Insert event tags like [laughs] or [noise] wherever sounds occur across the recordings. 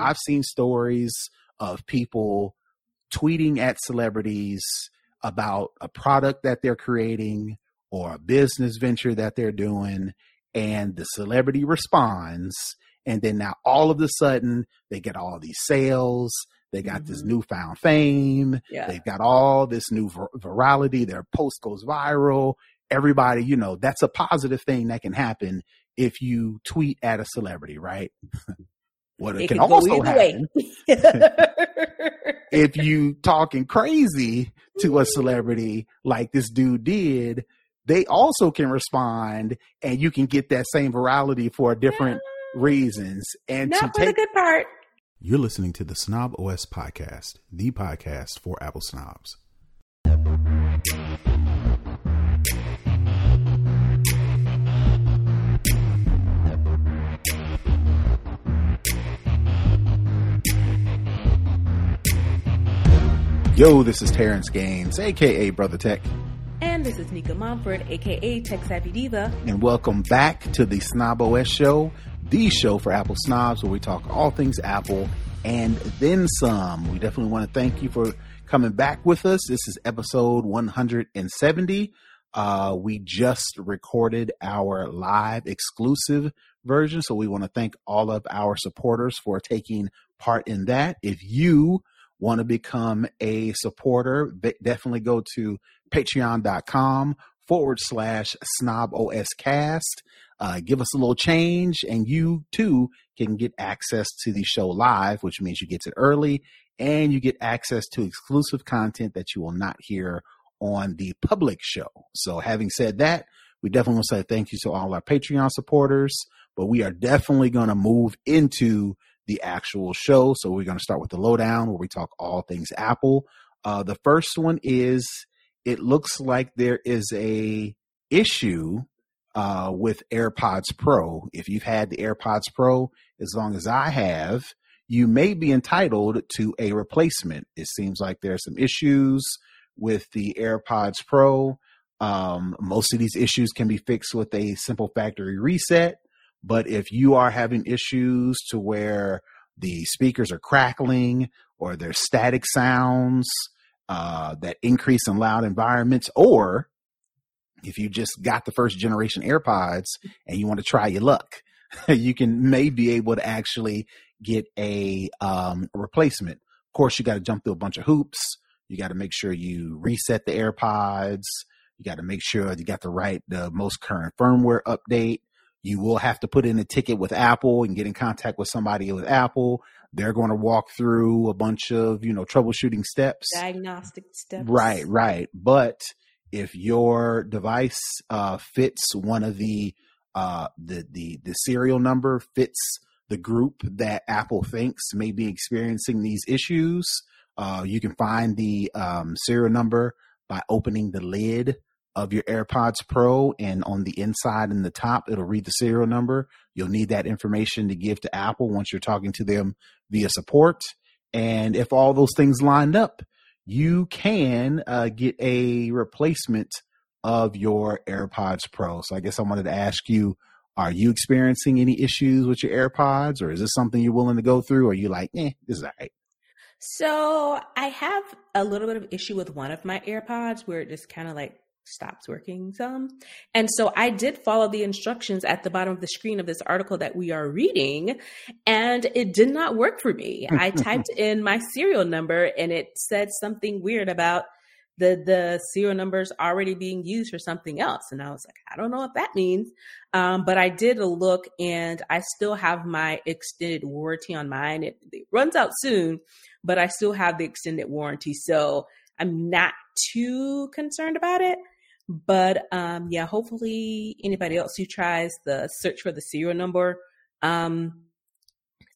I've seen stories of people tweeting at celebrities about a product that they're creating or a business venture that they're doing and the celebrity responds and then now all of a sudden they get all these sales they got mm-hmm. this newfound fame yeah. they've got all this new vir- virality their post goes viral everybody you know that's a positive thing that can happen if you tweet at a celebrity right [laughs] what it, it can, can also happen if [laughs] you talking crazy to a mm-hmm. celebrity like this dude did they also can respond and you can get that same virality for different yeah. reasons. And Not for take, the good part. You're listening to the Snob OS podcast, the podcast for Apple snobs. Yo, this is Terrance Gaines, aka Brotha Tech. And this is Nica Montford, aka Tech Savvy Diva. And welcome back to the Snob OS Show, the show for Apple snobs where we talk all things Apple and then some. We definitely want to thank you for coming back with us. This is episode 170. Uh, we just recorded our live exclusive version, so we want to thank all of our supporters for taking part in that. If you want to become a supporter, definitely go to patreon.com forward slash snob os cast. Uh, give us a little change and you too can get access to the show live, which means you get it early and you get access to exclusive content that you will not hear on the public show. So having said that, we definitely want to say thank you to all our Patreon supporters, but we are definitely going to move into the actual show. So we're going to start with the lowdown where we talk all things Apple. Uh, the first one is it looks like there is a issue uh, with AirPods Pro. If you've had the AirPods Pro as long as I have, you may be entitled to a replacement. It seems like there are some issues with the AirPods Pro. Um, most of these issues can be fixed with a simple factory reset. But if you are having issues to where the speakers are crackling or there's static sounds, uh, that increase in loud environments, or if you just got the first generation AirPods and you want to try your luck, [laughs] you can may be able to actually get a, um, a replacement. Of course, you got to jump through a bunch of hoops. You got to make sure you reset the AirPods. You got to make sure you got the right, the most current firmware update. You will have to put in a ticket with Apple and get in contact with somebody with Apple. They're going to walk through a bunch of, you know, troubleshooting steps. Diagnostic steps. Right, right. But if your device uh, fits one of the uh, the the the serial number fits the group that Apple thinks may be experiencing these issues, uh, you can find the um, serial number by opening the lid of your AirPods Pro, and on the inside and the top, it'll read the serial number. You'll need that information to give to Apple once you're talking to them via support. And if all those things lined up, you can uh, get a replacement of your AirPods Pro. So I guess I wanted to ask you, are you experiencing any issues with your AirPods or is this something you're willing to go through? Or are you like, eh, this is all right? So I have a little bit of issue with one of my AirPods where it just kind of like stops working some. And so I did follow the instructions at the bottom of the screen of this article that we are reading, and it did not work for me. I [laughs] typed in my serial number and it said something weird about the the serial numbers already being used for something else. And I was like, I don't know what that means. Um, but I did a look and I still have my extended warranty on mine. It, it runs out soon, but I still have the extended warranty. So I'm not too concerned about it. But um, yeah, hopefully anybody else who tries the search for the serial number um,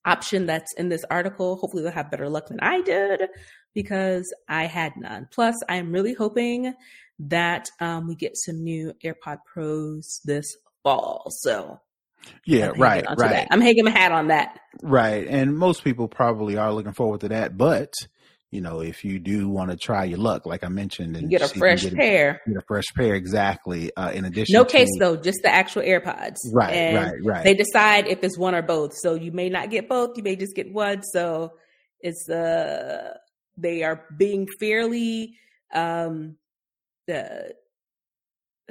option that's in this article, hopefully they'll have better luck than I did because I had none. Plus, I'm really hoping that um, we get some new AirPod Pros this fall. So yeah, right, right. That. I'm hanging my hat on that. Right, and most people probably are looking forward to that, but you know, if you do want to try your luck, like I mentioned, and get a fresh get pair, get a fresh pair, exactly. Uh, in addition, no to, case though, just the actual AirPods. Right, and right, right. They decide if it's one or both, so you may not get both. You may just get one. So it's uh they are being fairly um the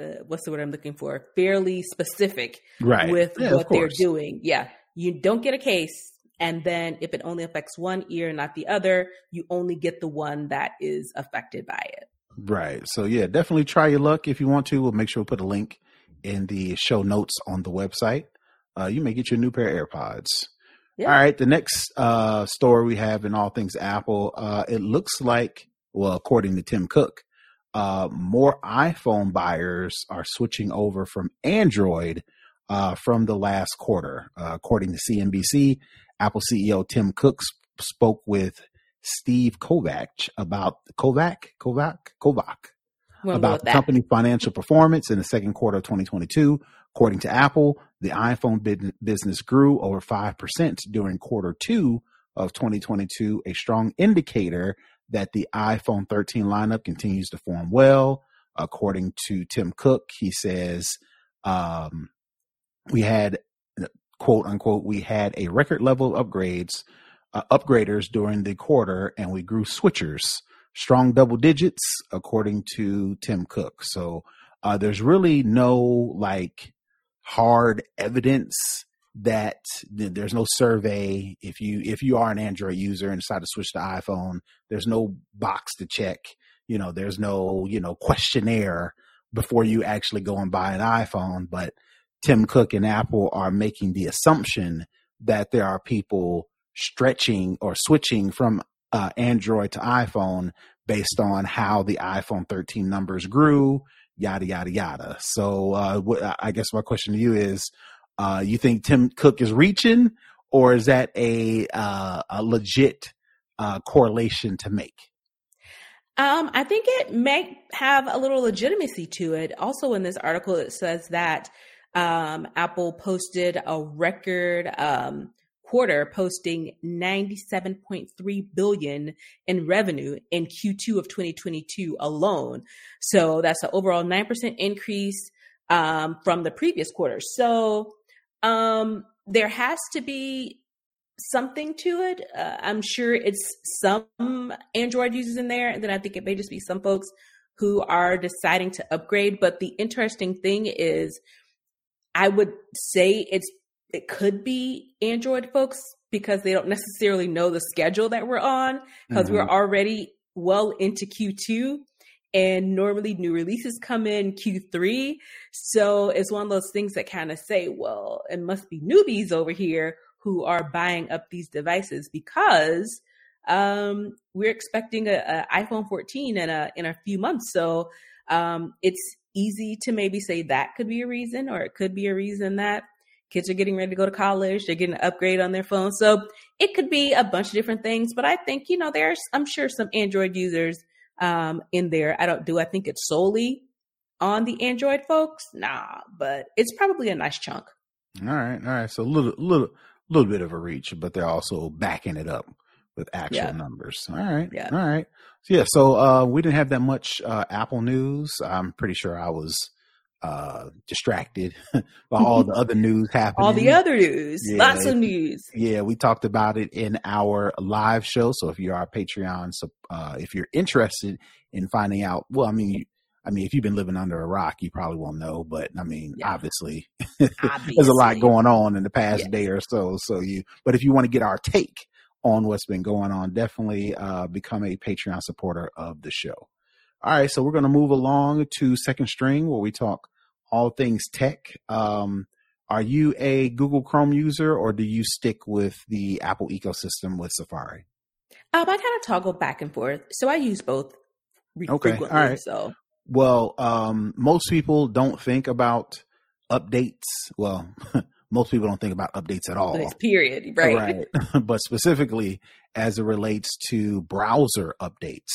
uh, what's the word I'm looking for? Fairly specific right. with yeah, what they're doing. Yeah, you don't get a case and then if it only affects one ear, not the other, you only get the one that is affected by it. Right. So yeah, definitely try your luck if you want to. We'll make sure we put a link in the show notes on the website. Uh, you may get your new pair of AirPods. Yeah. All right. The next uh, story we have in all things Apple, uh, it looks like, well, according to Tim Cook, uh, more iPhone buyers are switching over from Android uh, from the last quarter. Uh, according to CNBC, Apple CEO Tim Cook spoke with Steve Kovac about Kovac, Kovac, Kovac about the company financial performance in the second quarter of 2022. According to Apple, the iPhone business grew over 5% during quarter two of 2022, a strong indicator that the iPhone 13 lineup continues to form well. According to Tim Cook, he says, um, we had quote unquote, we had a record level of upgrades, uh, upgraders during the quarter, and we grew switchers strong double digits, according to Tim Cook. So uh, there's really no like hard evidence that there's no survey. If you if you are an android user and decide to switch to iphone there's no box to check. You know there's no you know questionnaire before you actually go and buy an iphone. But Tim Cook and Apple are making the assumption that there are people stretching or switching from uh, Android to iPhone based on how the iPhone 13 numbers grew, yada yada yada. So, uh, I guess my question to you is: uh, You think Tim Cook is reaching, or is that a uh, a legit uh, correlation to make? Um, I think it may have a little legitimacy to it. Also, in this article, it says that um, Apple posted a record um, quarter, posting 97.3 billion in revenue in Q2 of 2022 alone. So that's an overall 9% increase um, from the previous quarter. So um, there has to be something to it. Uh, I'm sure it's some Android users in there, and then I think it may just be some folks who are deciding to upgrade. But the interesting thing is I would say it's it could be Android folks because they don't [laughs] necessarily know the schedule that we're on because mm-hmm. we're already well into Q2 and normally new releases come in Q3. So it's one of those things that kind of say, well, it must be newbies over here who are buying up these devices because um, we're expecting a, a, iPhone 14 in a in a few months. So um, it's easy to maybe say that could be a reason, or it could be a reason that kids are getting ready to go to college, they're getting an upgrade on their phone. So it could be a bunch of different things. But I think, you know, there's, I'm sure some Android users um, in there. I don't do, I think it's solely on the Android folks. Nah, but it's probably a nice chunk. All right. All right. So a little, little, little bit of a reach, but they're also backing it up with actual yeah. numbers. All right. Yeah. All right. So, yeah. So uh, we didn't have that much uh, Apple news. I'm pretty sure I was uh, distracted [laughs] by all the [laughs] other news happening. All the other news. Yeah, Lots of news. Yeah. We talked about it in our live show. So if you're our Patreon, so uh, if you're interested in finding out, well, I mean, I mean, if you've been living under a rock, you probably won't know. But I mean, yeah. obviously, obviously, [laughs] there's a lot going on in the past yeah. day or so. So you, but if you want to get our take on what's been going on, definitely uh, become a Patreon supporter of the show. All right, so we're going to move along to second string where we talk all things tech. Um, are you a Google Chrome user or do you stick with the Apple ecosystem with Safari? Um, I kind of toggle back and forth, so I use both. okay, all right. So, well, um, most people don't think about updates. Well, [laughs] most people don't think about updates at all. Period. Right. Right. [laughs] but specifically as it relates to browser updates.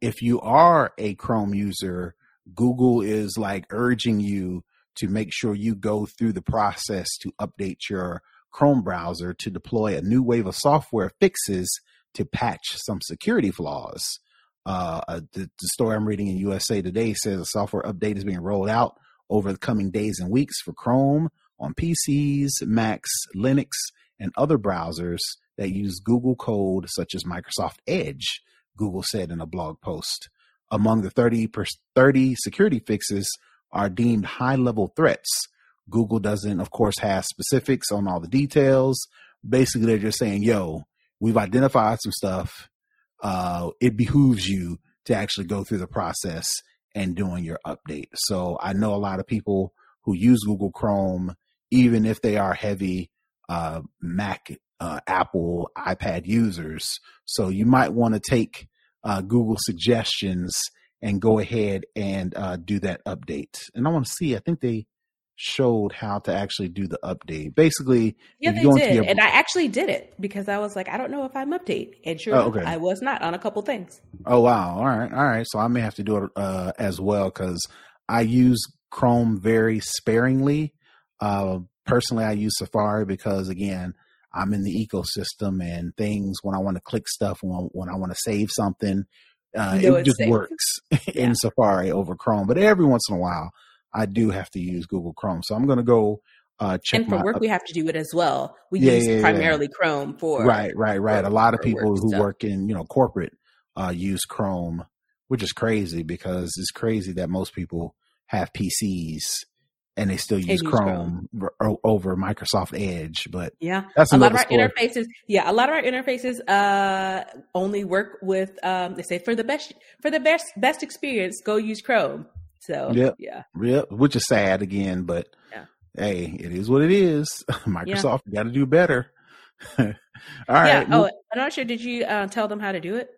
If you are a Chrome user, Google is like urging you to make sure you go through the process to update your Chrome browser to deploy a new wave of software fixes to patch some security flaws. Uh, uh, the, the story I'm reading in USA Today says a software update is being rolled out over the coming days and weeks for Chrome on PCs, Macs, Linux, and other browsers that use Google code such as Microsoft Edge, Google said in a blog post. Among the 30, per, 30 security fixes are deemed high level threats. Google doesn't, of course, have specifics on all the details. Basically, they're just saying, yo, we've identified some stuff. Uh, it behooves you to actually go through the process and doing your update. So I know a lot of people who use Google Chrome, even if they are heavy uh, Mac, uh, Apple, iPad users. So you might want to take uh, Google suggestions and go ahead and uh, do that update. And I want to see, I think they showed how to actually do the update. Basically, yeah, they did, your... and I actually did it because I was like, I don't know if I'm update, and sure, oh, okay. I was not on a couple things. Oh wow! All right, all right. So I may have to do it uh, as well because I use Chrome very sparingly. Uh, personally, I use Safari because again, I'm in the ecosystem and things when I want to click stuff when, when I want to save something, uh, you know it just safe. works [laughs] in yeah. Safari over Chrome. But every once in a while, I do have to use Google Chrome. So I'm going to go uh, check. And for work, we have to do it as well. We yeah, use yeah, primarily yeah. Chrome for right, right, right. a lot of people work who stuff. work in you know corporate uh, use Chrome, which is crazy because it's crazy that most people have PCs and they still use Chrome, Chrome, over Microsoft Edge. But yeah, that's a lot of our story. interfaces. Yeah, a lot of our interfaces uh, only work with. Um, they say for the best for the best best experience, go use Chrome. So yep. yeah, yep. Which is sad again, but yeah. hey, it is what it is. [laughs] Microsoft yeah. got to do better. [laughs] All right. Yeah. Oh, I'm not sure. Did you uh, tell them how to do it?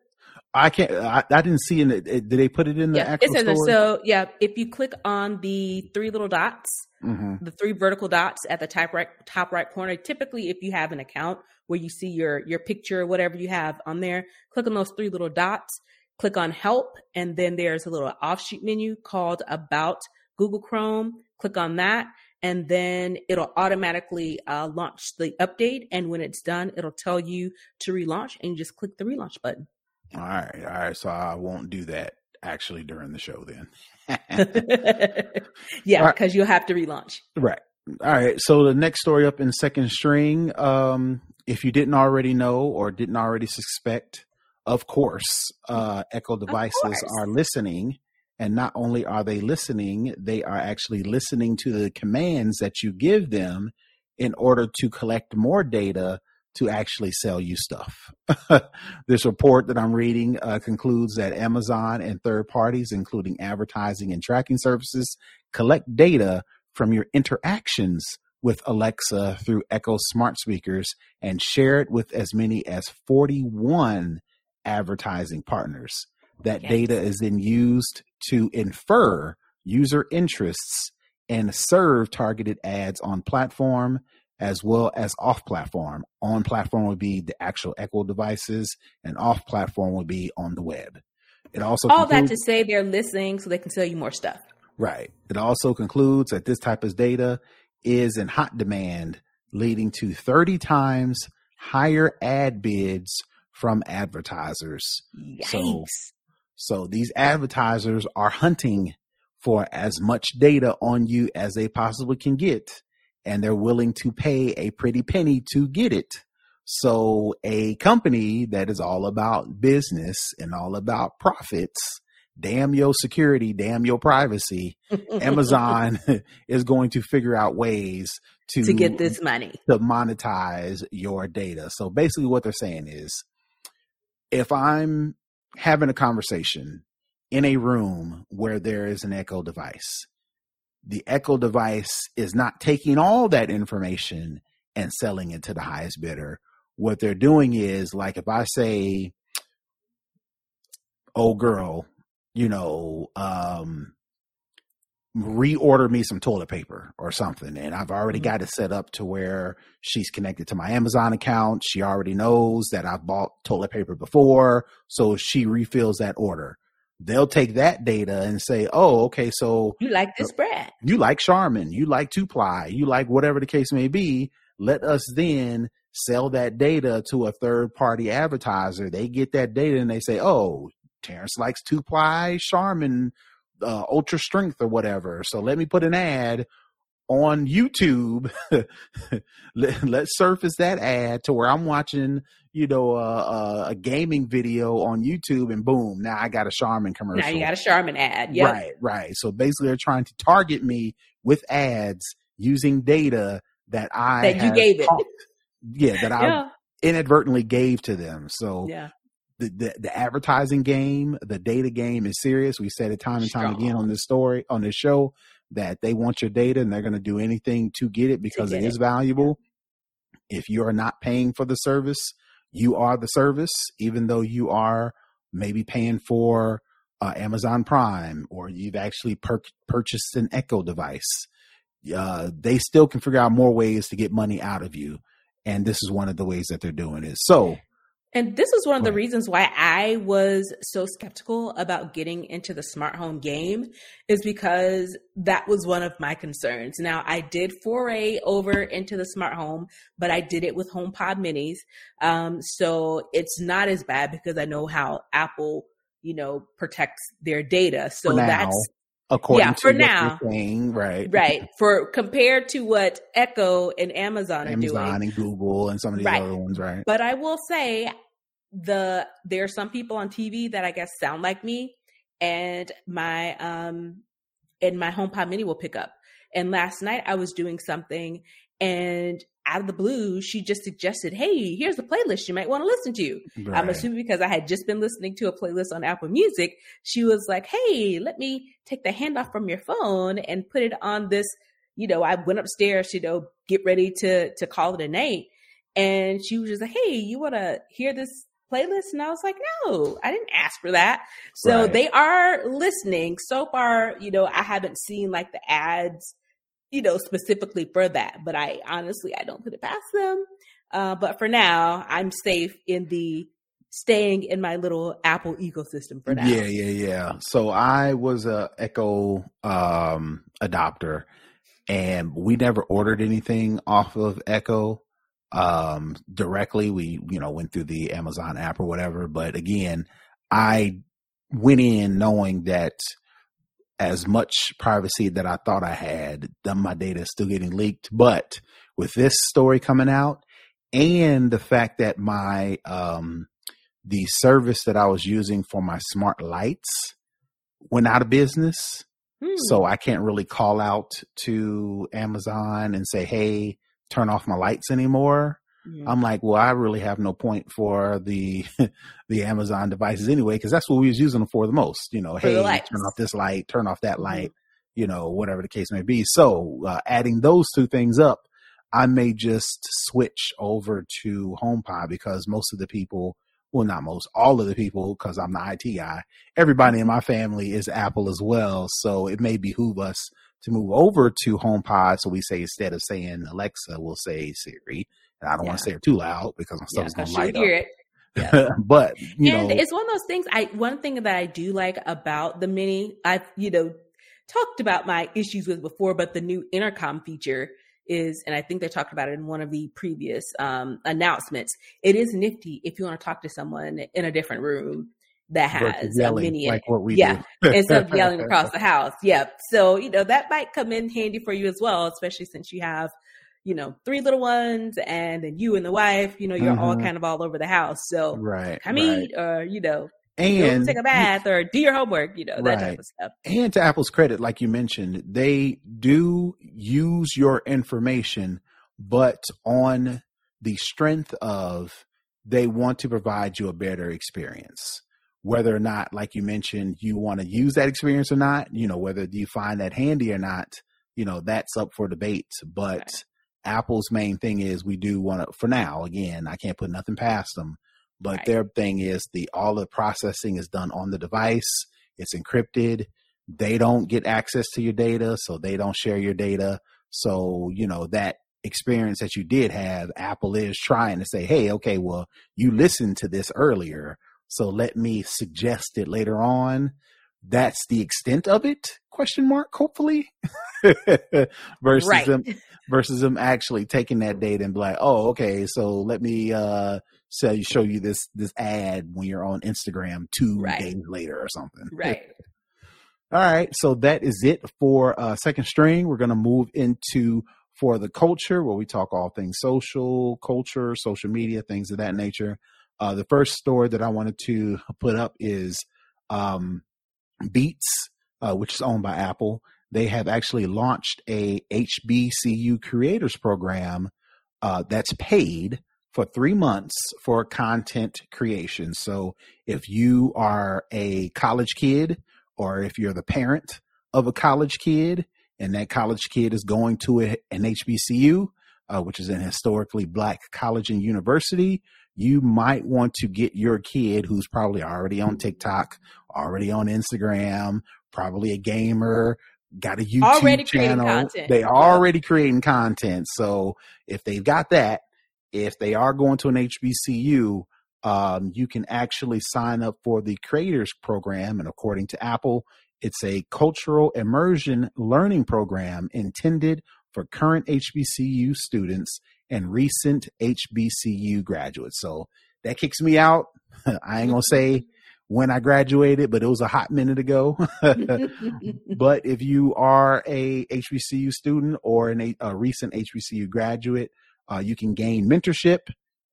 I can't. I, I didn't see in it. Did they put it in the yeah, actual it says So yeah, if you click on the three little dots, mm-hmm. the three vertical dots at the top right top right corner. Typically, if you have an account where you see your your picture or whatever you have on there, click on those three little dots. Click on Help, and then there's a little offshoot menu called About Google Chrome. Click on that, and then it'll automatically uh, launch the update. And when it's done, it'll tell you to relaunch, and you just click the relaunch button. All right, all right. So I won't do that actually during the show then. [laughs] yeah, because right. you'll have to relaunch. Right. All right. So the next story up in second string, um, if you didn't already know or didn't already suspect, of course, uh, Echo devices course. are listening. And not only are they listening, they are actually listening to the commands that you give them in order to collect more data to actually sell you stuff. [laughs] this report that I'm reading uh, concludes that Amazon and third parties, including advertising and tracking services, collect data from your interactions with Alexa through Echo smart speakers and share it with as many as 41 advertising partners. That yes. data is then used to infer user interests and serve targeted ads on platform as well as off platform. On platform would be the actual Echo devices, and off platform would be on the web. It also all concludes, that to say they're listening so they can sell you more stuff. Right. It also concludes that this type of data is in hot demand, leading to 30 times higher ad bids from advertisers. Yikes. So, so these advertisers are hunting for as much data on you as they possibly can get and they're willing to pay a pretty penny to get it. So a company that is all about business and all about profits, damn your security, damn your privacy, [laughs] Amazon [laughs] is going to figure out ways to, to get this money to monetize your data. So basically what they're saying is if I'm having a conversation in a room where there is an echo device the Echo device is not taking all that information and selling it to the highest bidder. What they're doing is like if I say, "Oh girl, you know, um, reorder me some toilet paper or something," and I've already mm-hmm. got it set up to where she's connected to my Amazon account. She already knows that I've bought toilet paper before, so she refills that order they'll take that data and say, oh, okay, so you like this brand. You like Charmin, you like two ply, you like whatever the case may be. Let us then sell that data to a third party advertiser. They get that data and they say, "Oh, Terrance likes two ply Charmin uh, ultra strength or whatever. So let me put an ad on YouTube. [laughs] let, let's surface that ad to where I'm watching, you know, uh, a gaming video on YouTube, and boom, now I got a Charmin commercial. Now you got a Charmin ad. Yep. Right, right. So basically, they're trying to target me with ads using data that I that you gave it. Yeah, that I yeah. inadvertently gave to them. So yeah the, the, the advertising game, the data game is serious. We said it time and time Strong. again on this story, on this show, that they want your data and they're going to do anything to get it because get it is it. valuable. If you are not paying for the service, you are the service, even though you are maybe paying for uh, Amazon Prime or you've actually per- purchased an Echo device. Uh, they still can figure out more ways to get money out of you. And this is one of the ways that they're doing it. So, and this is one of the reasons why I was so skeptical about getting into the smart home game is because that was one of my concerns. Now, I did foray over into the smart home, but I did it with HomePod minis. Um, so it's not as bad because I know how Apple, you know, protects their data. So that's according yeah, to for now, saying, right? Right. For compared to what Echo and Amazon, Amazon are doing, Amazon and Google and some of these right. other ones, right? But I will say, the there are some people on TV that I guess sound like me, and my um and my HomePod Mini will pick up. And last night I was doing something, and out of the blue, she just suggested, "Hey, here's a playlist you might want to listen to." Right. I'm assuming because I had just been listening to a playlist on Apple Music, she was like, "Hey, let me take the handoff from your phone and put it on this." You know, I went upstairs, you know, get ready to to call it a night, and she was just like, "Hey, you want to hear this playlist? And I was like, no, I didn't ask for that. So right. they are listening. So far, you know, I haven't seen like the ads, you know, specifically for that. But I honestly, I don't put it past them. Uh, but for now, I'm safe in the staying in my little Apple ecosystem for now. Yeah, yeah, yeah. So I was a Echo um, adopter, and we never ordered anything off of Echo um, directly. We, you know, went through the Amazon app or whatever. But again, I went in knowing that as much privacy that I thought I had, then my data is still getting leaked. But with this story coming out and the fact that my, um, the service that I was using for my smart lights went out of business. Hmm. So I can't really call out to Amazon and say, Hey, turn off my lights anymore. Mm-hmm. I'm like, well, I really have no point for the [laughs] the Amazon devices anyway, because that's what we was using them for the most. You know, for hey, turn off this light, turn off that mm-hmm. light, you know, whatever the case may be. So uh, adding those two things up, I may just switch over to HomePod because most of the people, well, not most, all of the people, because I'm the IT guy, everybody in my family is Apple as well. So it may behoove us to move over to HomePod. So we say instead of saying Alexa, we'll say Siri. And I don't yeah. want to say it too loud because my stuff's yeah, gonna light hear up. It. [laughs] Yeah. but you and know, it's one of those things. I one thing that I do like about the mini, I've you know talked about my issues with before, but the new intercom feature is, and I think they talked about it in one of the previous um, announcements. It is nifty if you want to talk to someone in a different room that has yelling, a mini like what we yeah instead of [laughs] yelling across the house yeah so you know that might come in handy for you as well especially since you have you know three little ones and then you and the wife you know you're mm-hmm. all kind of all over the house so right come right. eat or you know and take a bath or do your homework, you know, that right. type of stuff. And to Apple's credit, like you mentioned, they do use your information, but on the strength of they want to provide you a better experience whether or not, like you mentioned, you want to use that experience or not, you know, whether you find that handy or not, you know, that's up for debate. But. Apple's main thing is we do want to, for now, again, I can't put nothing past them, but right. their thing is the, all the processing is done on the device. It's encrypted. They don't get access to your data, so they don't share your data. So, you know, that experience that you did have, Apple is trying to say, Hey, okay, well, you listened to this earlier so let me suggest it later on. that's the extent of it question mark hopefully [laughs] versus Right. them versus them actually taking that data and be like oh okay so let me uh you show you this this ad when you're on instagram two Right. days later or something Right. [laughs] all right so that is it for uh second string we're going to move into for the culture where we talk all things social culture social media things of that nature uh the first story that i wanted to put up is um beats uh, which is owned by apple. They have actually launched a hbcu creators program uh, that's paid for three months for content creation. So if you are a college kid or if you're the parent of a college kid and that college kid is going to a, an HBCU, uh, which is an historically black college and university, you might want to get your kid who's probably already on TikTok, already on Instagram, probably a gamer, got a YouTube Already channel. They're already creating content. So if they've got that, if they are going to an HBCU, um, you can actually sign up for the creators program. And according to Apple, it's a cultural immersion learning program intended for current HBCU students and recent HBCU graduates. So that kicks me out. [laughs] I ain't gonna say when I graduated, but it was a hot minute ago. [laughs] [laughs] but if you are a HBCU student or an, a, a recent HBCU graduate, uh, you can gain mentorship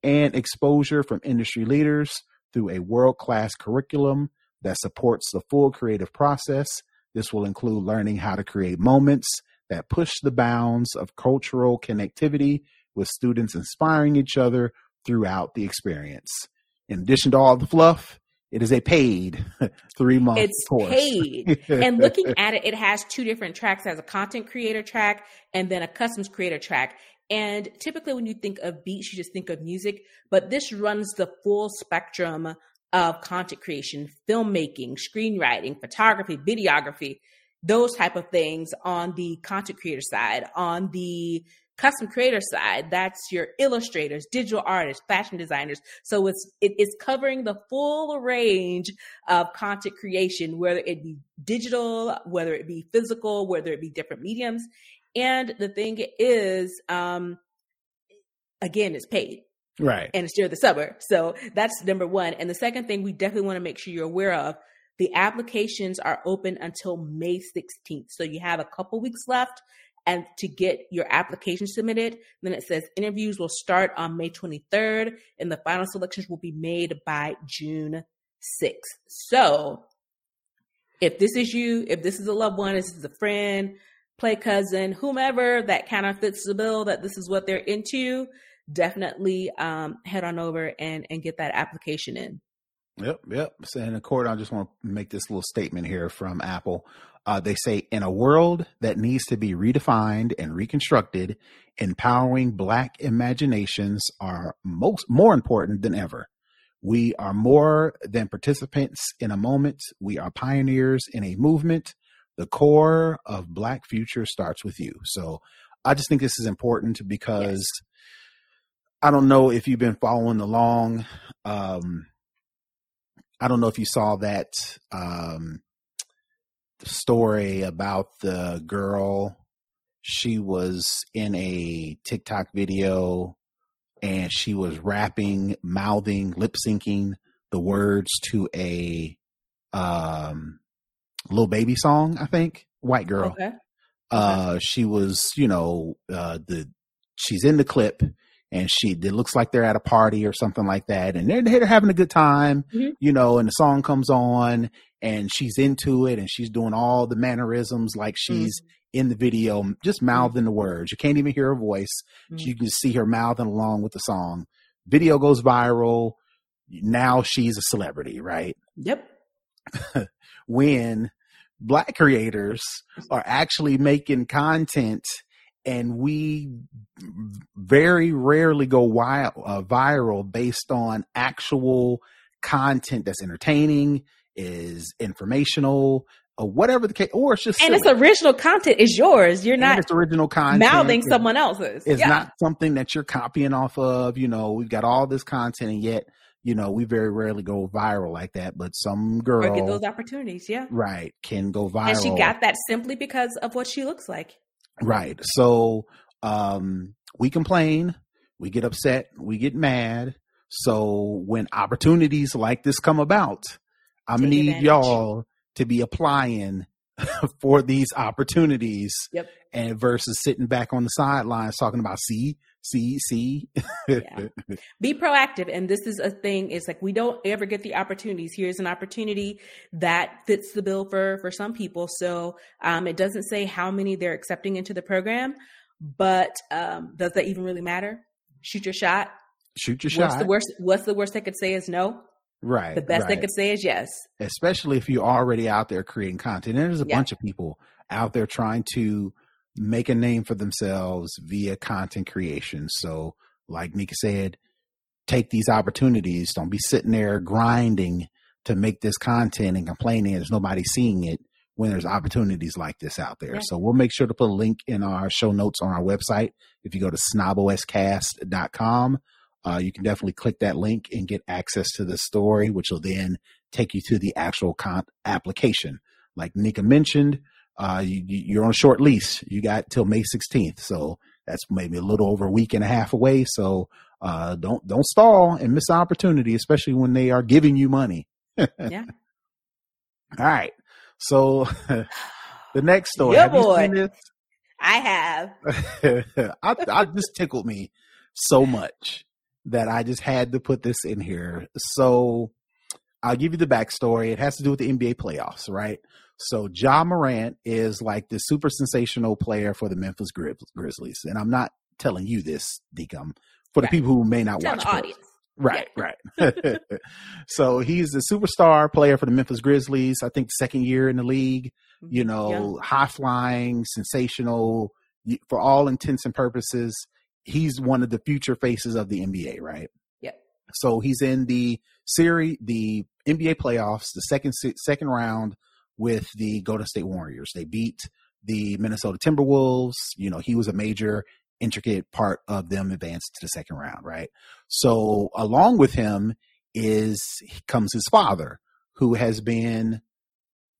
and exposure from industry leaders through a world class curriculum that supports the full creative process. This will include learning how to create moments that push the bounds of cultural connectivity with students inspiring each other throughout the experience. In addition to all the fluff, it is a paid [laughs] three month it's course. paid. and looking [laughs] at it, it has two different tracks. It has a content creator track and then a customs creator track. And typically, when you think of beats, you just think of music, but this runs the full spectrum of content creation, filmmaking, screenwriting, photography, videography, those type of things on the content creator side. On the custom creator side, that's your illustrators, digital artists, fashion designers. So it's it is covering the full range of content creation, whether it be digital, whether it be physical, whether it be different mediums. And the thing is, um, again, it's paid right. and it's near the suburb. So that's number one. And the second thing we definitely want to make sure you're aware of the applications are open until May 16th. So you have a couple weeks left and to get your application submitted. Then it says interviews will start on May 23rd and the final selections will be made by June 6th. So if this is you, if this is a loved one, this is a friend, play cousin, whomever that kind of fits the bill that this is what they're into, definitely um, head on over and and get that application in. Yep, yep. So in accord, I just want to make this little statement here from Apple. Uh, they say, in a world that needs to be redefined and reconstructed, empowering Black imaginations are most more important than ever. We are more than participants in a moment. We are pioneers in a movement. The core of Black future starts with you. So I just think this is important because I don't know if you've been following along. Um, I don't know if you saw that um, story about the girl. She was in a TikTok video and she was rapping, mouthing, lip syncing the words to a um, Lil Baby song, I think. White girl. Okay. Uh, she was, you know, uh, the she's in the clip and she it looks like they're at a party or something like that and they're, they're having a good time Mhm. you know and the song comes on and she's into it and she's doing all the mannerisms like she's in the video just mouthing the words. You can't even hear her voice. Mhm. you can see her mouthing along with the song. Video goes viral. Now she's a celebrity right? Yep. [laughs] when black creators are actually making content and we very rarely go wild, uh, viral based on actual content that's entertaining is informational or whatever the case or it's just And it's original content is yours. You're And not it's original content mouthing someone else's. it's yeah. not something that you're copying off of. You know, we've got all this content, and yet You know, we very rarely go viral like that, but some girl or get those opportunities, yeah, right, can go viral. And she got that simply because of what she looks like. Right. So um, we complain, we get upset, we get mad. So when opportunities like this come about, I'm gonna need advantage. y'all to be applying [laughs] for these opportunities. Yep. And versus sitting back on the sidelines talking about see, see, see. yeah. [laughs] Be proactive. And this is a thing, it's like we don't ever get the opportunities. Here's an opportunity that fits the bill for for some people. So um, it doesn't say how many they're accepting into the program, but um, does that even really matter? Shoot your shot. Shoot your what's shot. The worst what's the worst they could say is no? Right. The best right. they could say is yes. Especially if you're already out there creating content. And there's a yeah. bunch of people out there trying to make a name for themselves via content creation. So, like Mika said, take these opportunities. Don't be sitting there grinding to make this content and complaining there's nobody seeing it when there's opportunities like this out there. Yeah. So we'll make sure to put a link in our show notes on our website. If you go to snoboscast.com, uh, you can definitely click that link and get access to the story, which will then take you to the actual con- application. Like Nica mentioned, uh, you, are on a short lease. You got till May 16th. So that's maybe a little over a week and a half away. So, uh, don't, don't stall and miss opportunity, especially when they are giving you money. [laughs] yeah. All right. So [laughs] the next story. Yeah, boy. I have. [laughs] I, I just tickled me so much that I just had to put this in here. So I'll give you the backstory. It has to do with the NBA playoffs, right? So Ja Morant is like the super sensational player for the Memphis Grizzlies. And I'm not telling you this, Deacom, for the right. people who may not Tell watch. Audience. Right, yeah. right. [laughs] so he's the superstar player for the Memphis Grizzlies. I think second year in the league. You mm-hmm. know, yeah. high flying, sensational. For all intents and purposes, he's one of the future faces of the NBA, right? Yep. So he's in the series, the NBA playoffs, the second second round with the Golden State Warriors. They beat the Minnesota Timberwolves. You know, he was a major intricate part of them advanced to the second round, right? So along with him is comes his father, who has been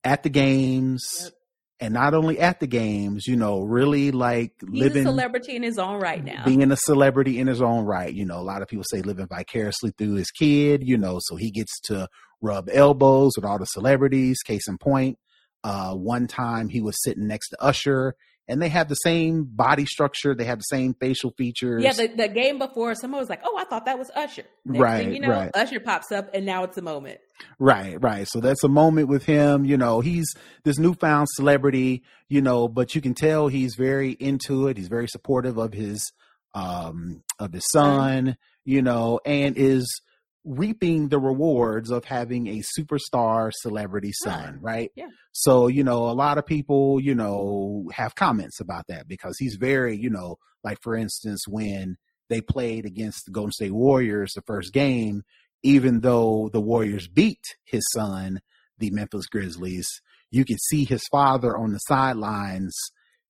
at the games, yep and not only at the games, you know, really like He's living a celebrity in his own right now. Being a celebrity in his own right. You know, a lot of people say living vicariously through his kid, you know, so he gets to rub elbows with all the celebrities. Case in point, uh, one time he was sitting next to Usher and they have the same body structure. They have the same facial features. Yeah, the, the game before, someone was like, "Oh, I thought that was Usher." Next right, thing you know, right. Usher pops up, and now it's a moment. Right, right. So that's a moment with him. You know, he's this newfound celebrity. You know, but you can tell he's very into it. He's very supportive of his um of his son. You know, and is reaping the rewards of having a superstar celebrity son, right? Yeah. So, you know, a lot of people, you know, have comments about that because he's very, you know, like for instance, when they played against the Golden State Warriors the first game, even though the Warriors beat his son, the Memphis Grizzlies, you could see his father on the sidelines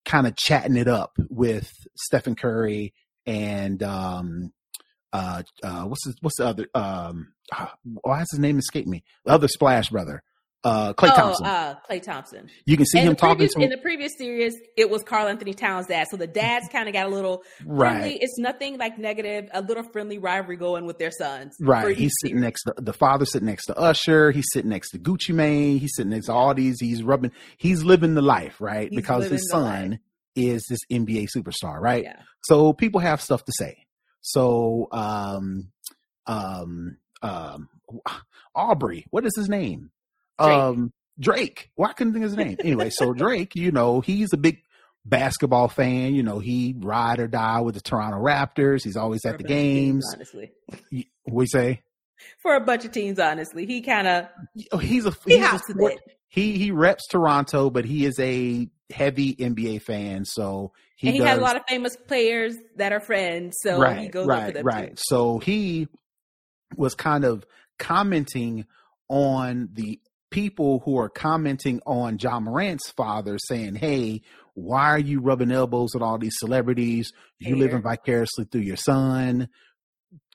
kind of chatting it up with Stephen Curry and um uh, uh, what's the, what's the other, um, [sighs] why has his name escaped me? The other Splash brother, uh, Klay oh, Thompson. Uh, Klay Thompson. You can see and him talking previous, to in the previous series. It was Karl-Anthony Towns' dad, so the dads kind of got a little right. Friendly. It's nothing like negative. A little friendly rivalry going with their sons. Right. He's sitting series. next to the father, sitting next to Usher. He's sitting next to Gucci Mane. He's sitting next to all these. He's rubbing. He's living the life, right? He's because his son life. is this NBA superstar, right? Yeah. So people have stuff to say. So, um, um, um, Aubrey, what is his name? Drake. Um, Drake. Well, I couldn't think of his name. Anyway, so Drake, you know, he's a big basketball fan. You know, he ride or die with the Toronto Raptors. He's always at the games. Teams, honestly, we say for a bunch of teams. Honestly, he kind of oh, he's a he he's a. He he reps Toronto, but he is a heavy NBA fan. So he and he does, has a lot of famous players that are friends. So right, he goes right, right. too. So he was kind of commenting on the people who are commenting on Ja Morant's father, saying, "Hey, why are you rubbing elbows with all these celebrities? You living vicariously through your son."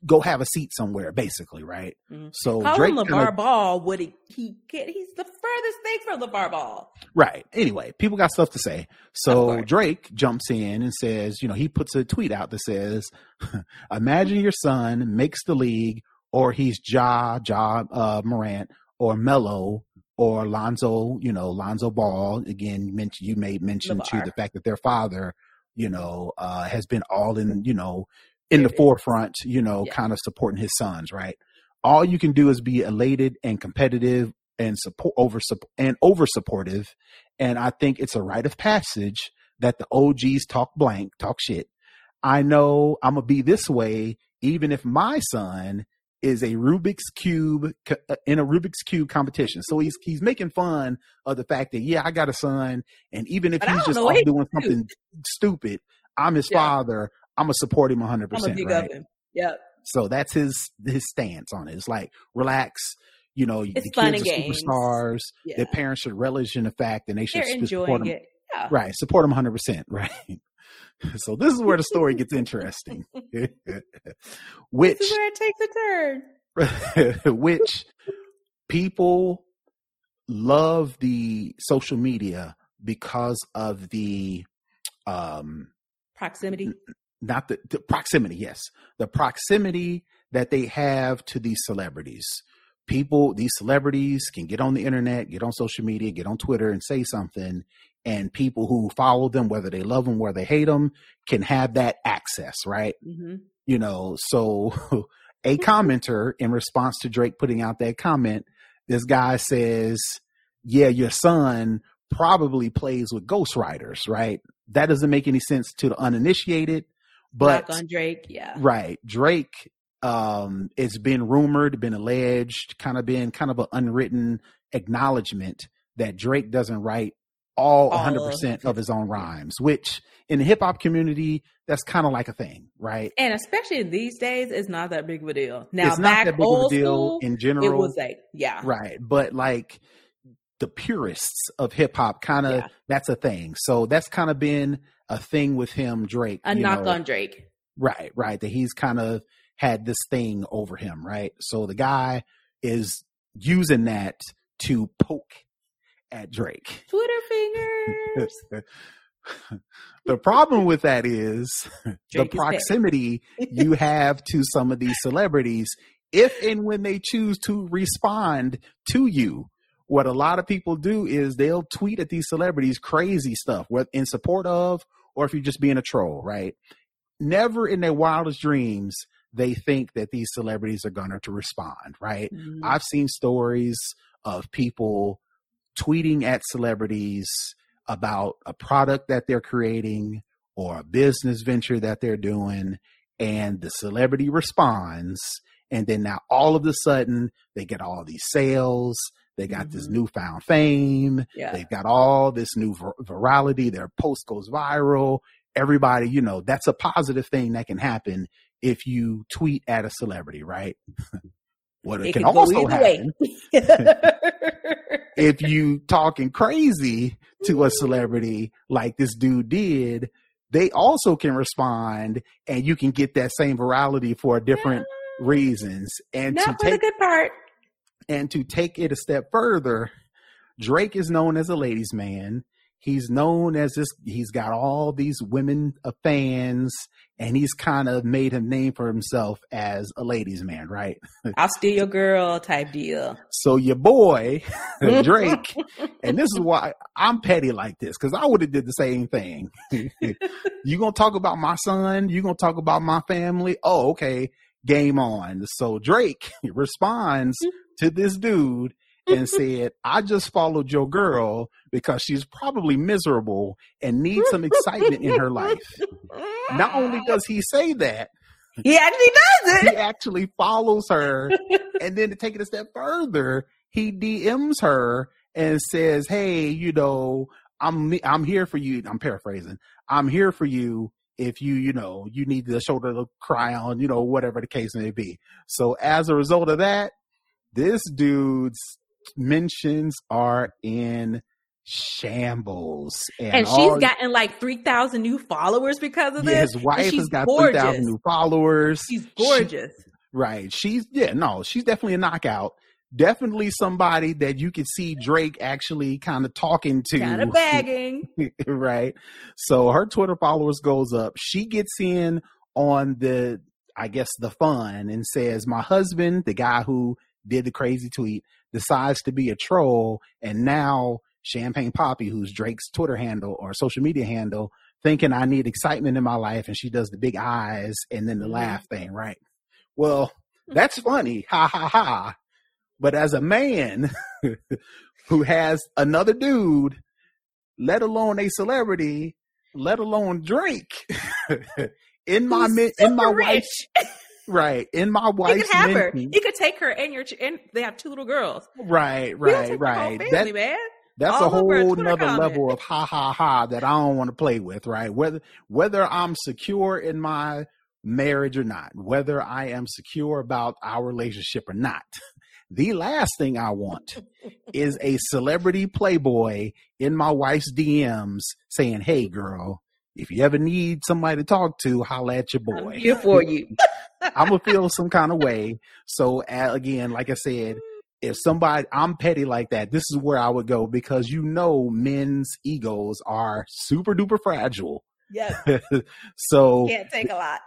Go have a seat somewhere, basically, right? Mhm. So Call Drake LaVar kinda- Ball. Would he, he get? He's the furthest thing from LaVar Ball. Right. Anyway, people got stuff to say. So. Drake jumps in and says, you know, he puts a tweet out that says, [laughs] imagine your son makes the league or he's Ja, Ja uh, Morant or Melo, or Lonzo, you know, Lonzo Ball. Again, you mentioned, you made mention to the fact that their father, you know, uh, has been all in, you know, in the forefront, you know, Yeah. kind of supporting his sons, right? All you can do is be elated and competitive and support over and over supportive. And I think it's a rite of passage that the OGs talk blank, talk shit. I know I'm gonna be this way, even if my son is a Rubik's cube uh, in a Rubik's cube competition. So he's he's making fun of the fact that yeah, I got a son, and even if But he's just know what off doing something stupid, I'm his Yeah. father. I'm gonna support him 100. I'm a percent right? Yep. So that's his his stance on it. It's like relax. You know, the It's fun kids are games. superstars. Yeah. Their parents should relish in the fact, and they should They're support them. it. Yeah. Right, support them 100. percent [laughs] Right. So this is where the story gets [laughs] interesting. which [laughs] This is where it takes a turn. which people love the social media because of the um Proximity. Not the, the proximity yes. The proximity that they have to these celebrities. People these celebrities can get on the internet get on social media get on twitter and say something and people who follow them whether they love them whether they hate them can have that access right? Hmm you know so [laughs] a commenter in response to drake putting out that comment this guy says yeah your son probably plays with ghostwriters right? That doesn't make any sense to the uninitiated but Knock on Drake. Yeah. right drake um it's been rumored been alleged kind of been kind of an unwritten acknowledgement that drake doesn't write all All 100% of of his own rhymes which in the hip-hop community that's kind of like a thing right And especially these days, it's not that big of a deal. Now, it's not that big of a deal school, in it general was like, yeah. right but like the purists of hip-hop kind of Yeah. that's a thing so that's kind of been a thing with him drake A knock know. on Drake. Right, right. That he's kind of had this thing over him, right? So the guy is using that to poke at Drake. Twitter [laughs] fingers. the problem with that is [laughs] the Drake is proximity [laughs] you have to some of these celebrities if and when they choose to respond to you. What a lot of people do is they'll tweet at these celebrities crazy stuff, in support of or if you're just being a troll, right? Never in their wildest dreams they think that these celebrities are going to respond, right? Mhm. I've seen stories of people tweeting at celebrities about a product that they're creating or a business venture that they're doing, and the celebrity responds. And then now all of a sudden they get all these sales. They got this Mhm. newfound fame. Yeah. They've got all this new vir- virality. Their post goes viral. Everybody, you know, that's a positive thing that can happen if you tweet at a celebrity, right? [laughs] what it, It can could also happen if you talking crazy [laughs] to a celebrity like this dude did, they also can respond and you can get that same virality for different reasons. And Not to for the good part. And to take it a step further, Drake is known as a ladies' man. He's known as this. He's got all these women fans, and he's kind of made a name for himself as a ladies' man, right? [laughs] I'll steal your girl type deal. So your boy [laughs] Drake, and this is why I'm petty like this because I would have did the same thing. [laughs] you gonna talk about my son? You gonna talk about my family? Oh, okay, game on. So Drake responds to this dude and [laughs] said, "I just followed your girl because she's probably miserable and needs some excitement in her life." Not only does he say that, he actually does it. he actually follows her and then to take it a step further he dms her and says hey you know i'm i'm here for you i'm paraphrasing i'm here for you if you you know you need the shoulder to cry on you know whatever the case may be so as a result of that this dude's mentions are in shambles. And, and she's all, gotten like 3,000 new followers because of yeah, this. His wife has got 3,000 new followers. She's gorgeous. She, right. She's, yeah, no, she's definitely a knockout. Definitely somebody that you could see Drake actually kind of talking to. Kind of [laughs] bagging. right. So her Twitter followers goes up. She gets in on the, I guess, the fun and says, My husband, the guy who did the crazy tweet, decides to be a troll. And now Champagne Papi, who's Drake's Twitter handle or social media handle, thinking I need excitement in my life. And she does the big eyes and then the mm-hmm. laugh thing, right? Well, that's funny. Ha ha ha. But as a man [laughs] who has another dude, let alone a celebrity, let alone Drake, [laughs] in my in my wife's [laughs] right in my wife's he could have her. He could take her and your and they have two little girls. Right, right, right. Family, that, man. That's All a whole another level of ha ha ha that I don't want to play with, right? Whether whether I'm secure in my marriage or not, whether I am secure about our relationship or not. [laughs] The last thing I want is a celebrity playboy in my wife's DMs saying, Hey girl, if you ever need somebody to talk to, holla at your boy. I'm here for you. [laughs] I'm gonna feel some kind of way. So again, like I said, if somebody I'm petty like that, this is where I would go because you know men's egos are super duper fragile. Yes. [laughs] so can't take a lot.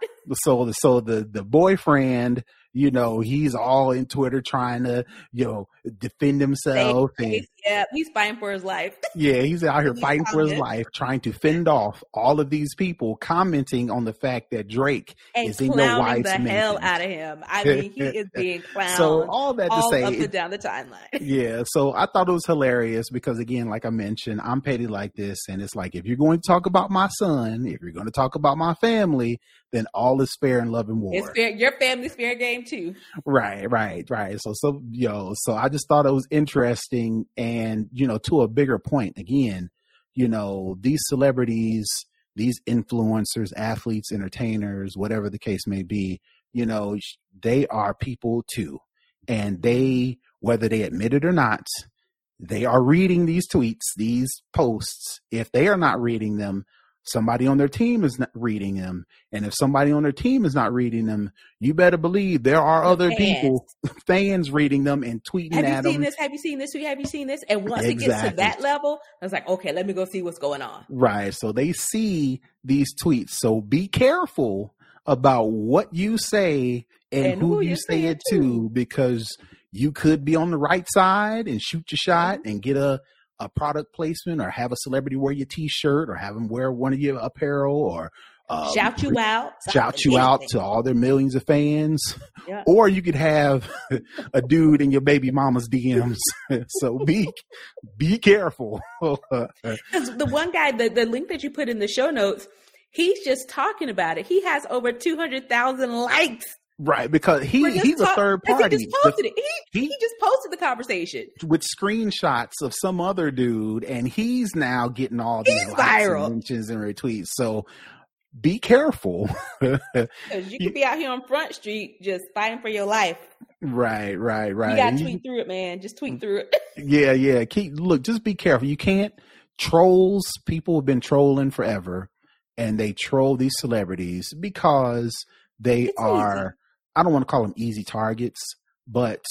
So so the the boyfriend you know, he's all in Twitter trying to, you know, defend himself. And, yeah, he's fighting for his life. [laughs] yeah, he's out here fighting for his life, trying to fend off all of these people commenting on the fact that Drake and is in your wife's the mentions. hell out of him. I [laughs] mean, he is being clowned. So all that to all say, up and down the timeline. [laughs] yeah. So I thought it was hilarious because again, like I mentioned, I'm petty like this, and it's like if you're going to talk about my son, if you're going to talk about my family, then all is fair in love and war. It's fair. Your family's fair game too. Right, right, right. So, so, yo, so I just thought it was interesting. And, you know, to a bigger point, again, you know, these celebrities, these influencers, athletes, entertainers, whatever the case may be, you know, they are people too. And they, whether they admit it or not, they are reading these tweets, these posts. If they are not reading them, somebody on their team is not reading them. And if somebody on their team is not reading them, you better believe there are other fans. people, [laughs] fans reading them and tweeting Have at them. Have you seen this? Have you seen this? tweet? Have you seen this? And once exactly. it gets to that level, I was like, okay, let me go see what's going on. Right. So they see these tweets. So be careful about what you say and, and who, who you say it to because you could be on the right side and shoot your shot mm-hmm. and get a a product placement or have a celebrity wear your t-shirt or have them wear one of your apparel or um, shout you out shout you out to all their millions of fans. Yeah. or you could have [laughs] a dude in your baby mama's dms [laughs] so be be careful. [laughs] The one guy the, the link that you put in the show notes he's just talking about it. He has over 200000 likes Right, because he he's a third party. He just posted it. He, he, just posted the conversation with screenshots of some other dude, and he's now getting all these viral and mentions and retweets. So be careful, [laughs] because you could be out here on Front Street just fighting for your life. Right, right, right. You got to tweet through it, man. Just tweet through it. [laughs] yeah, yeah. Keep look. Just be careful. You can't trolls. People have been trolling forever, and they troll these celebrities because they it's are. Easy I don't want to call them easy targets, but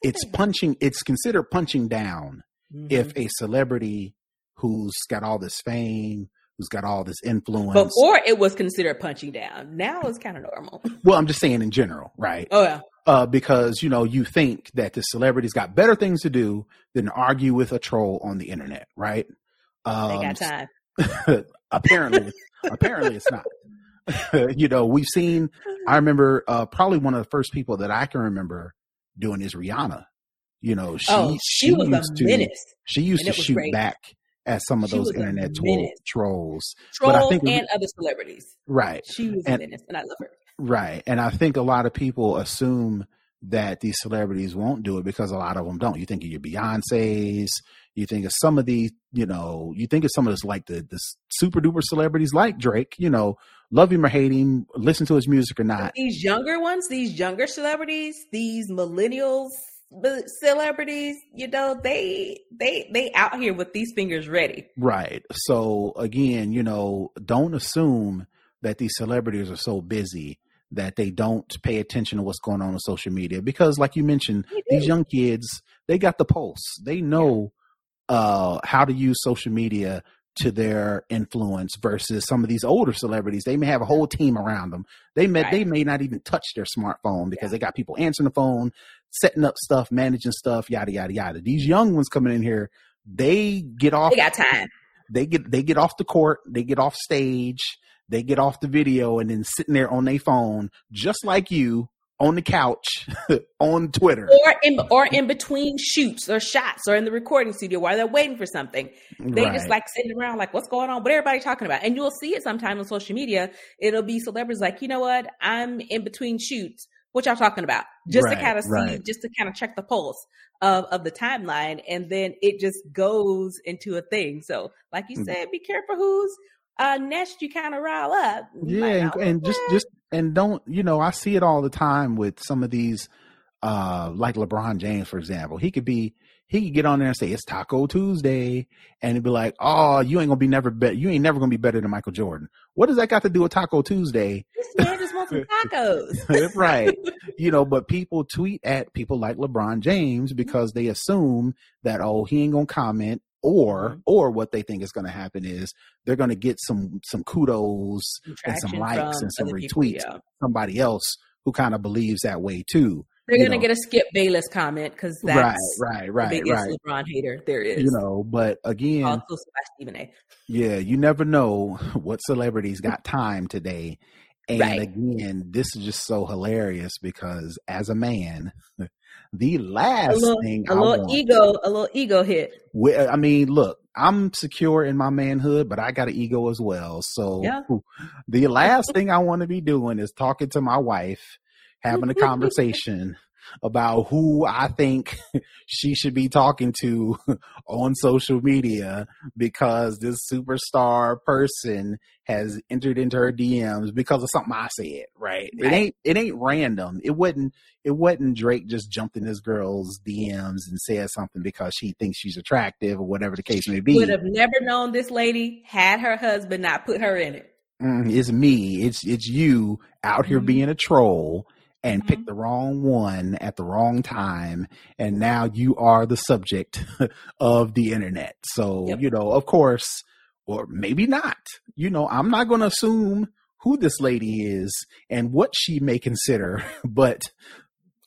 it's [laughs] punching. It's considered punching down mm-hmm. if a celebrity who's got all this fame, who's got all this influence. Before it was considered punching down. Now it's kind of normal. [laughs] Well, I'm just saying in general, right? Oh yeah. Uh, because you know you think that the celebrity's got better things to do than argue with a troll on the internet, right? Um, they got time. [laughs] apparently, apparently it's not. [laughs] you know, we've seen. I remember uh, probably one of the first people that I can remember doing is Rihanna. You know, she oh, she, she was used a menace. To, she used to shoot back at some of she those internet troll, trolls, trolls, but I think and other celebrities. Right, she was and, a menace, and I love her. Right, and I think a lot of people assume that these celebrities won't do it because a lot of them don't. You think of your Beyonces, you think of some of these, you know, you think of some of this like the the super duper celebrities like Drake, you know, love him or hate him, listen to his music or not. These younger ones, these younger celebrities, these millennials, celebrities, you know, they they they out here with these fingers ready. Right. So again, you know, don't assume that these celebrities are so busy that they don't pay attention to what's going on on social media because like you mentioned these young kids they got the pulse they know uh how to use social media to their influence versus some of these older celebrities. They may have a whole team around them. They may right. they may not even touch their smartphone because yeah. they got people answering the phone, setting up stuff, managing stuff, yada yada yada. These young ones coming in here, they get off. They got time. They get they get off the court. They get off stage. They get off the video and then sitting there on their phone, just like you, on the couch [laughs] on Twitter or in or in between shoots or shots or in the recording studio while they're waiting for something. They right. just like sitting around like what's going on? What everybody talking about? And you'll see it sometimes on social media. It'll be celebrities like, you know what? I'm in between shoots. What y'all talking about? Just right, to kind of see, right. just to kind of check the pulse of, of the timeline. And then it just goes into a thing. So like you mm. said, be careful who's uh nest you kind of rile up. You yeah, and, and just just and don't you know I see it all the time with some of these uh like LeBron James for example. He could be he could get on there and say it's Taco Tuesday, and he'd be like, "Oh, you ain't gonna be never bet. You ain't never gonna be better than Michael Jordan." What does that got to do with Taco Tuesday? This man just wants some [laughs] tacos, [laughs] right? You know, but people tweet at people like LeBron James because they assume that oh, he ain't gonna comment, or mm-hmm. or what they think is going to happen is they're going to get some some kudos and some likes and some retweets people, yeah. somebody else who kind of believes that way too they're going to get a Skip Bayless comment because that's right, right, right, the biggest right. LeBron hater there is. You know, but again, also Stephen A. Yeah, you never know [laughs] what celebrities got [laughs] time today. And right. again, this is just so hilarious because as a man, [laughs] the last a little, thing a I little want, ego, a little ego hit. I mean, look, I'm secure in my manhood, but I got an ego as well. So yeah. [laughs] the last thing I want to be doing is talking to my wife, having a [laughs] conversation about who I think [laughs] she should be talking to [laughs] on social media because this superstar person has entered into her DMs because of something I said, right? right? It ain't it ain't random. It wasn't it wasn't Drake just jumped in this girl's DMs and said something because she thinks she's attractive or whatever the case may be. Would have never known this lady had her husband not put her in it. Mm, it's me. It's it's you out here mm-hmm. being a troll and mm-hmm. picked the wrong one at the wrong time and now you are the subject [laughs] of the internet so yep. you know of course or maybe not you know i'm not going to assume who this lady is and what she may consider [laughs] but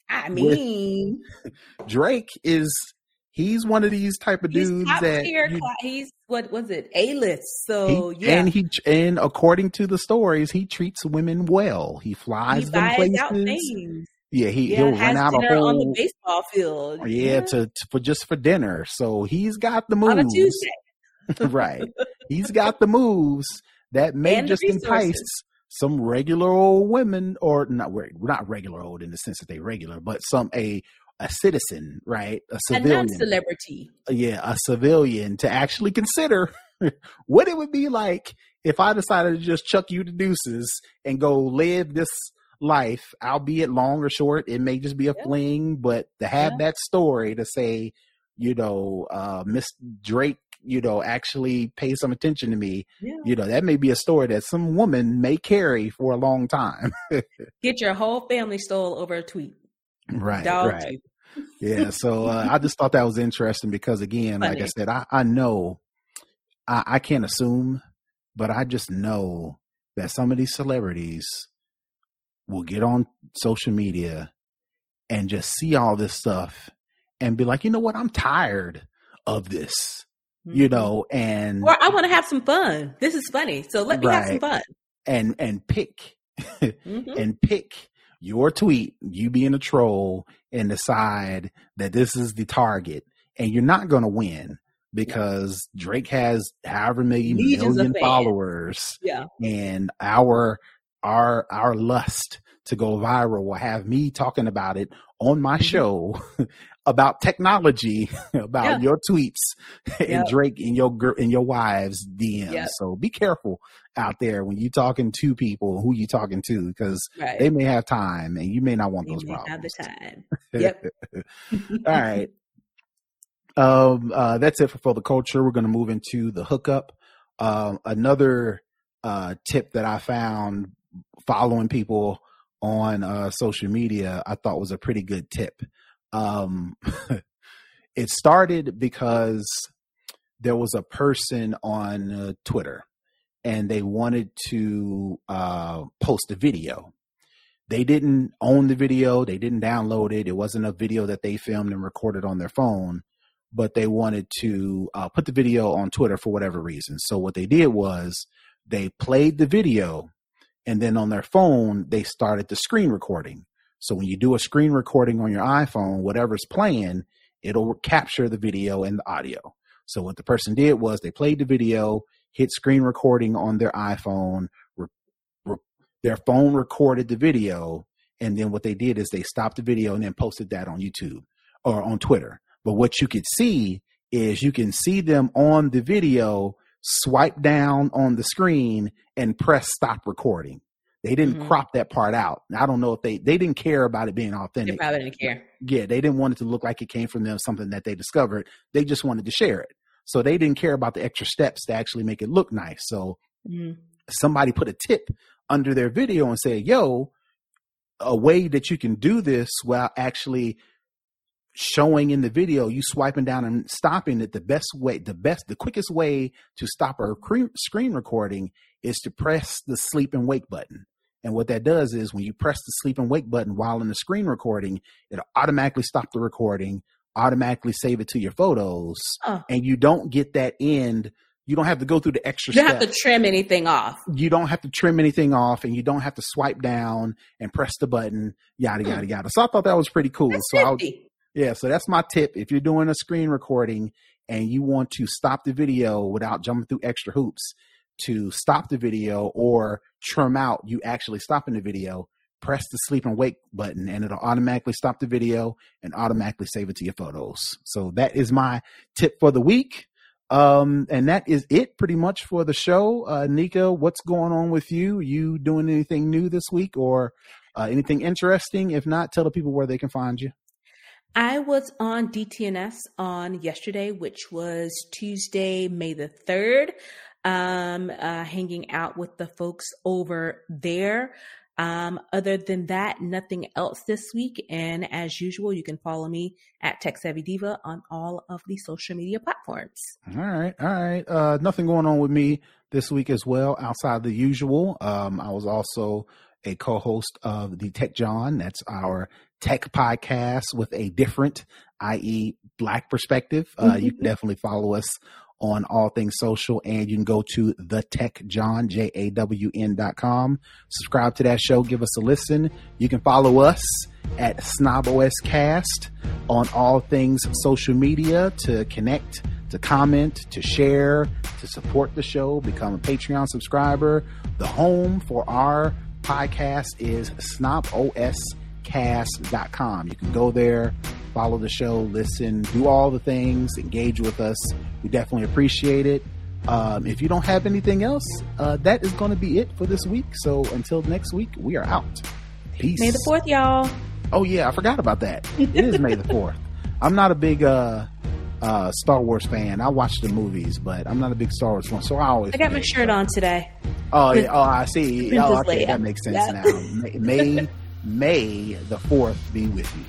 i mean [laughs] drake is he's one of these type of he's dudes that you, he's what was it? A list so he, yeah. and he and according to the stories he treats women well. He flies he them places. yeah he, yeah, he'll run out a whole on the baseball field. Yeah, yeah. To, to, for just for dinner. So he's got the moves on a Tuesday. [laughs] right. He's got the moves that may and just entice some regular old women or not not regular old in the sense that they regular but some a a citizen, right? A civilian, a celebrity. Yeah, a civilian to actually consider [laughs] what it would be like if I decided to just chuck you to deuces and go live this life, albeit long or short. It may just be a yeah. fling, but to have yeah. that story to say, you know, uh, Miss Drake, you know, actually pay some attention to me, yeah. you know, that may be a story that some woman may carry for a long time. [laughs] Get your whole family stole over a tweet. Right. Dog right. Yeah. So uh, I just thought that was interesting because, again, Funny. like I said, I, I know I, I can't assume, but I just know that some of these celebrities will get on social media and just see all this stuff and be like, you know what? I'm tired of this, mm-hmm. you know, and or I want to have some fun. This is funny, so let me right. have some fun. And and pick [laughs] mm-hmm. and pick your tweet, you being a troll, and decide that this is the target, and you're not going to win because Drake has however many Legions million followers, yeah, and our our our lust to go viral will have me talking about it on my mm-hmm. show [laughs] about technology, [laughs] about Yeah. your tweets [laughs] and Yep. Drake and your girl and your wives DMs. Yep. So be careful out there when you're talking to people who you talking to because Right. they may have time and you may not want You those may have the time. [laughs] Yep. All right. Um, uh, that's it for, for the culture. We're going to move into the hookup. Um, another uh, tip that I found following people on uh, social media, I thought was a pretty good tip. Um, [laughs] it started because there was a person on uh, Twitter and they wanted to uh, post a video. They didn't own the video, they didn't download it. It wasn't a video that they filmed and recorded on their phone, but they wanted to uh, put the video on Twitter for whatever reason. So what they did was they played the video and then on their phone, they started the screen recording. So when you do a screen recording on your iPhone, whatever's playing, it'll capture the video and the audio. So what the person did was they played the video, hit screen recording on their iPhone, re- re- their phone recorded the video, and then what they did is they stopped the video and then posted that on YouTube or on Twitter. But what you could see is you can see them on the video swipe down on the screen and press stop recording. They didn't Mhm. crop that part out. I don't know if they they didn't care about it being authentic. They probably didn't care. Yeah, they didn't want it to look like it came from them, something that they discovered. They just wanted to share it. So they didn't care about the extra steps to actually make it look nice. So Mhm. somebody put a tip under their video and said, yo, a way that you can do this while actually showing in the video, you swiping down and stopping it, the best way, the best, the quickest way to stop a cre- screen recording is to press the sleep and wake button. And what that does is when you press the sleep and wake button while in the screen recording, it'll automatically stop the recording, automatically save it to your photos, Oh. and you don't get that end. You don't have to go through the extra You don't have to trim anything off. you don't have to trim anything off and you don't have to swipe down and press the button, yada, yada, mm. yada. So I thought that was pretty cool. That's so I, yeah, so that's my tip. If you're doing a screen recording and you want to stop the video without jumping through extra hoops to stop the video or trim out you actually stopping the video, press the sleep and wake button and it'll automatically stop the video and automatically save it to your photos. So that is my tip for the week. Um, and that is it pretty much for the show. Uh, Nica, what's going on with you? You doing anything new this week or uh, anything interesting? If not, tell the people where they can find you. I was on DTNS on yesterday, which was Tuesday, May the 3rd, um, uh, hanging out with the folks over there. Um, other than that, nothing else this week. And as usual, you can follow me at Tech Savvy Diva on all of the social media platforms. All right, all right. Uh, nothing going on with me this week as well, outside the usual. Um, I was also a co-host of the Tech Jawn. That's our tech podcast with a different, i.e., black perspective. Uh, you can [laughs] definitely follow us on all things social and you can go to the tech jawn j-a-w-n dot com. Subscribe to that show. Give us a listen. You can follow us at snobOS cast on all things social media to connect to comment to share to support the show. Become a patreon subscriber. The home for our podcast is snobOScast.com you can go there follow the show, listen, do all the things, engage with us. We definitely appreciate it. Um, if you don't have anything else, uh, that is going to be it for this week. So until next week, we are out. Peace. May the 4th, y'all. Oh yeah, I forgot about that. It is May the Fourth. [laughs] I'm not a big uh, uh, Star Wars fan. I watch the movies, but I'm not a big Star Wars fan. So I always I got my shirt on today. Oh yeah. [laughs] Oh, I see. Oh, okay, that makes sense now. May, May May the Fourth be with you.